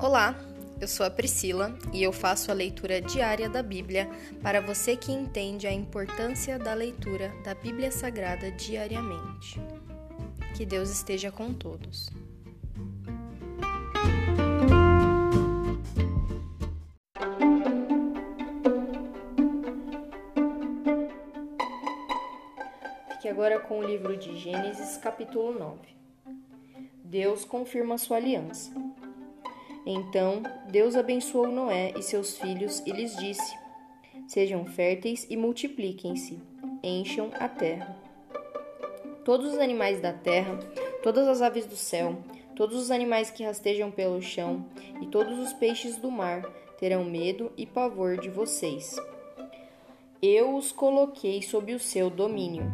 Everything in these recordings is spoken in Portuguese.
Olá, eu sou a Priscila e eu faço a leitura diária da Bíblia para você que entende a importância da leitura da Bíblia Sagrada diariamente. Que Deus esteja com todos. Fique agora com o livro de Gênesis, capítulo 9. Deus confirma sua aliança. Então Deus abençoou Noé e seus filhos e lhes disse: Sejam férteis e multipliquem-se, encham a terra. Todos os animais da terra, todas as aves do céu, todos os animais que rastejam pelo chão e todos os peixes do mar terão medo e pavor de vocês. Eu os coloquei sob o seu domínio,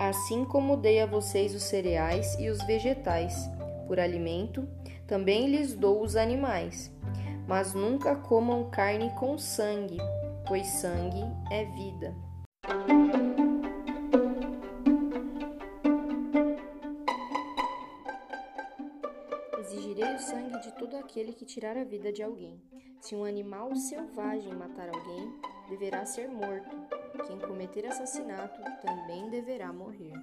assim como dei a vocês os cereais e os vegetais por alimento também lhes dou os animais, mas nunca comam carne com sangue, pois sangue é vida. Exigirei o sangue de todo aquele que tirar a vida de alguém. Se um animal selvagem matar alguém, deverá ser morto. Quem cometer assassinato também deverá morrer.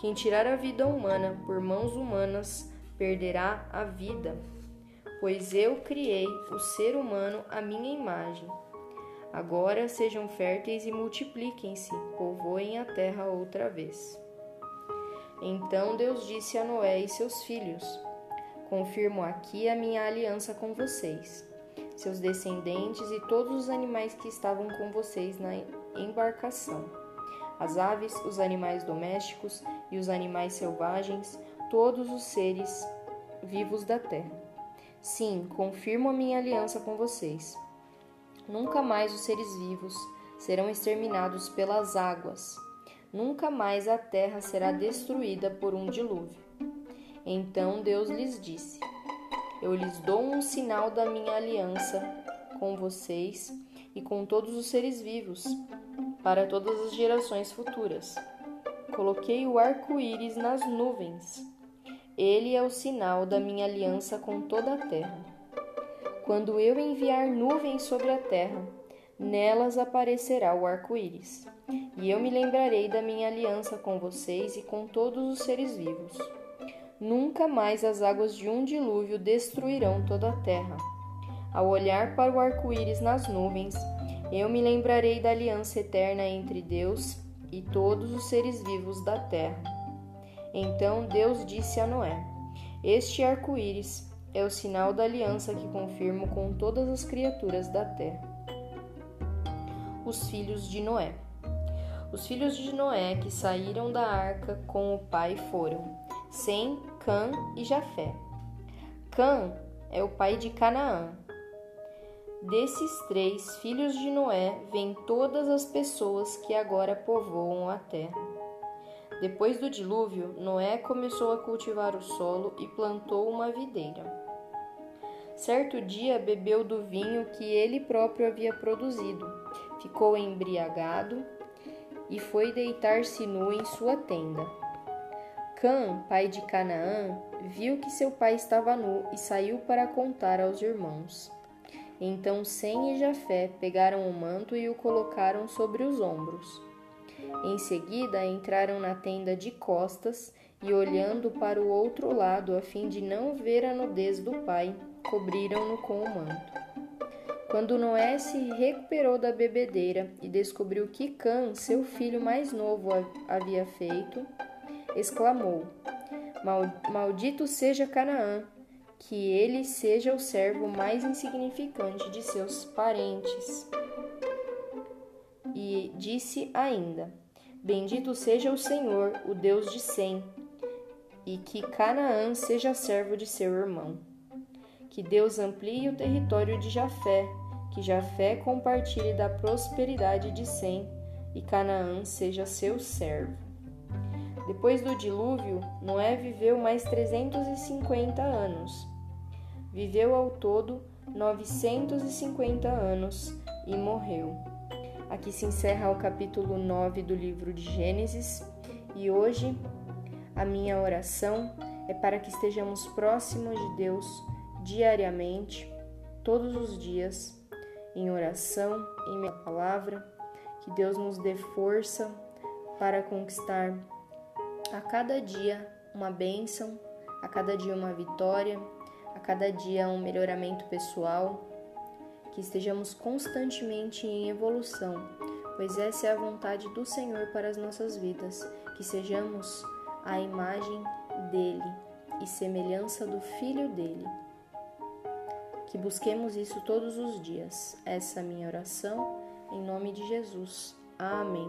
Quem tirar a vida humana por mãos humanas perderá a vida, pois eu criei o ser humano à minha imagem. Agora sejam férteis e multipliquem-se, povoem a terra outra vez. Então Deus disse a Noé e seus filhos: Confirmo aqui a minha aliança com vocês, seus descendentes e todos os animais que estavam com vocês na embarcação as aves, os animais domésticos e os animais selvagens, todos os seres vivos da terra. Sim, confirmo a minha aliança com vocês. Nunca mais os seres vivos serão exterminados pelas águas. Nunca mais a terra será destruída por um dilúvio. Então Deus lhes disse: Eu lhes dou um sinal da minha aliança com vocês e com todos os seres vivos para todas as gerações futuras. Coloquei o arco-íris nas nuvens. Ele é o sinal da minha aliança com toda a terra. Quando eu enviar nuvens sobre a terra, nelas aparecerá o arco-íris. E eu me lembrarei da minha aliança com vocês e com todos os seres vivos. Nunca mais as águas de um dilúvio destruirão toda a terra. Ao olhar para o arco-íris nas nuvens, eu me lembrarei da aliança eterna entre Deus e todos os seres vivos da terra. Então Deus disse a Noé: Este arco-íris é o sinal da aliança que confirmo com todas as criaturas da terra. Os filhos de Noé. Os filhos de Noé que saíram da arca com o pai foram Sem, Cã e Jafé. Cã é o pai de Canaã, Desses três filhos de Noé vêm todas as pessoas que agora povoam a terra. Depois do dilúvio, Noé começou a cultivar o solo e plantou uma videira. Certo dia bebeu do vinho que ele próprio havia produzido, ficou embriagado e foi deitar-se nu em sua tenda. Cã, pai de Canaã, viu que seu pai estava nu e saiu para contar aos irmãos. Então Sem e Jafé pegaram o manto e o colocaram sobre os ombros. Em seguida entraram na tenda de costas e, olhando para o outro lado a fim de não ver a nudez do pai, cobriram-no com o manto. Quando Noé se recuperou da bebedeira e descobriu que Cã, seu filho mais novo, havia feito, exclamou: Maldito seja Canaã, que ele seja o servo mais insignificante de seus parentes. E disse ainda: Bendito seja o Senhor, o Deus de Sem, e que Canaã seja servo de seu irmão. Que Deus amplie o território de Jafé, que Jafé compartilhe da prosperidade de Sem, e Canaã seja seu servo. Depois do dilúvio, Noé viveu mais 350 anos Viveu ao todo 950 anos e morreu. Aqui se encerra o capítulo 9 do livro de Gênesis. E hoje A minha oração é para que estejamos próximos de Deus diariamente, todos os dias, em oração, em minha palavra, que Deus nos dê força para conquistar a cada dia uma bênção, a cada dia uma vitória, a cada dia um melhoramento pessoal, que estejamos constantemente em evolução, pois essa é a vontade do Senhor para as nossas vidas, que sejamos a imagem dele e semelhança do Filho dele. Que busquemos isso todos os dias. Essa é a minha oração, em nome de Jesus. Amém.